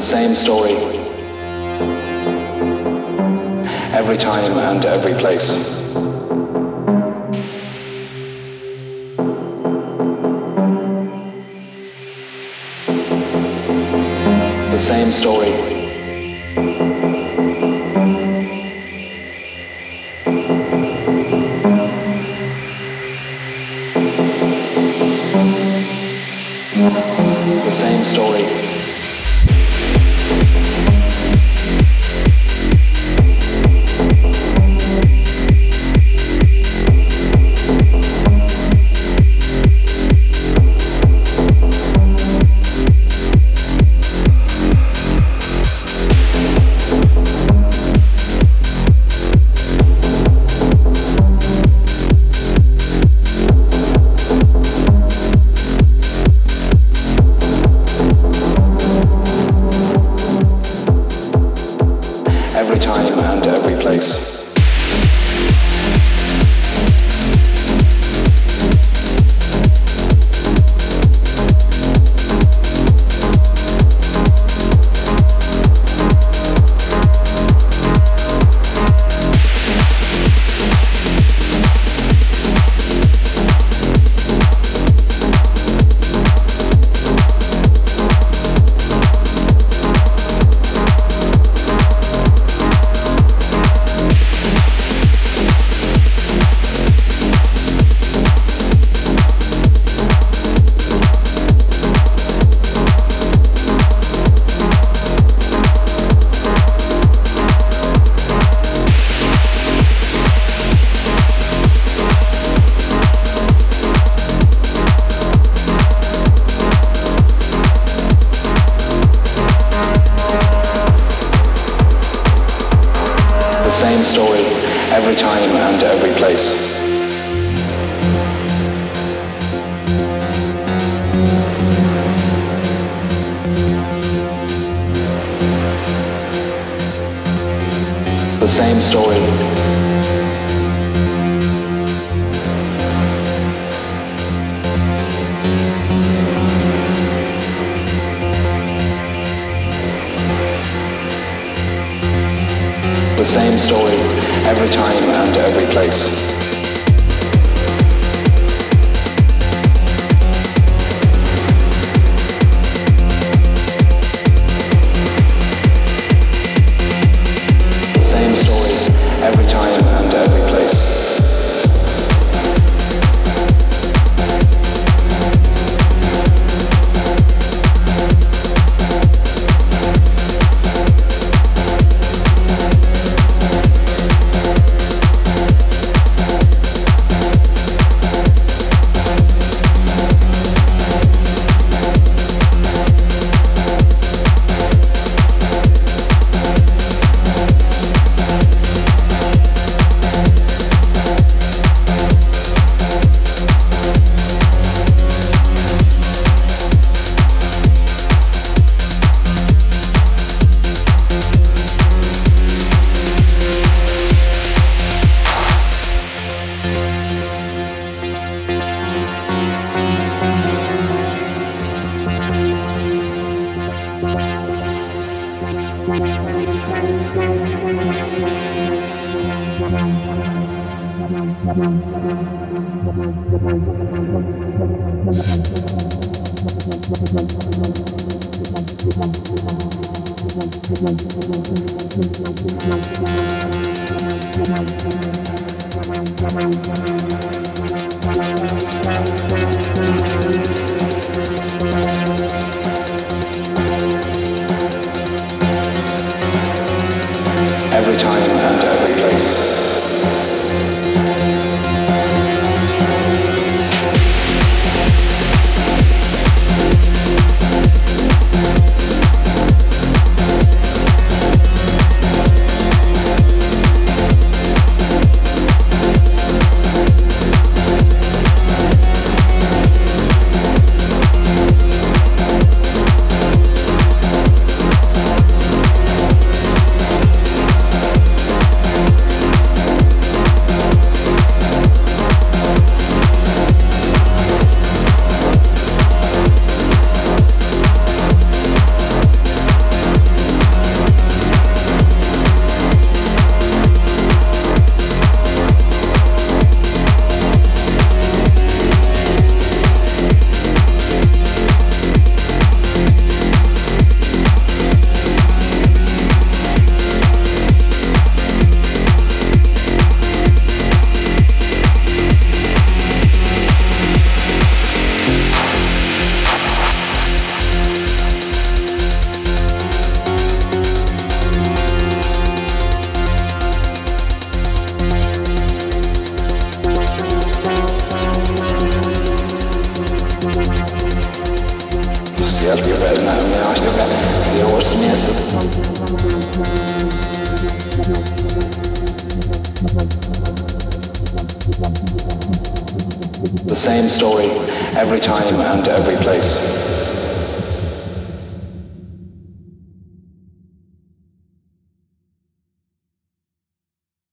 the same story every time and every place. The same story. The same story. story every time and every place. The same story the same story every time and every place. Same story every time and every place. Thank every time and every place.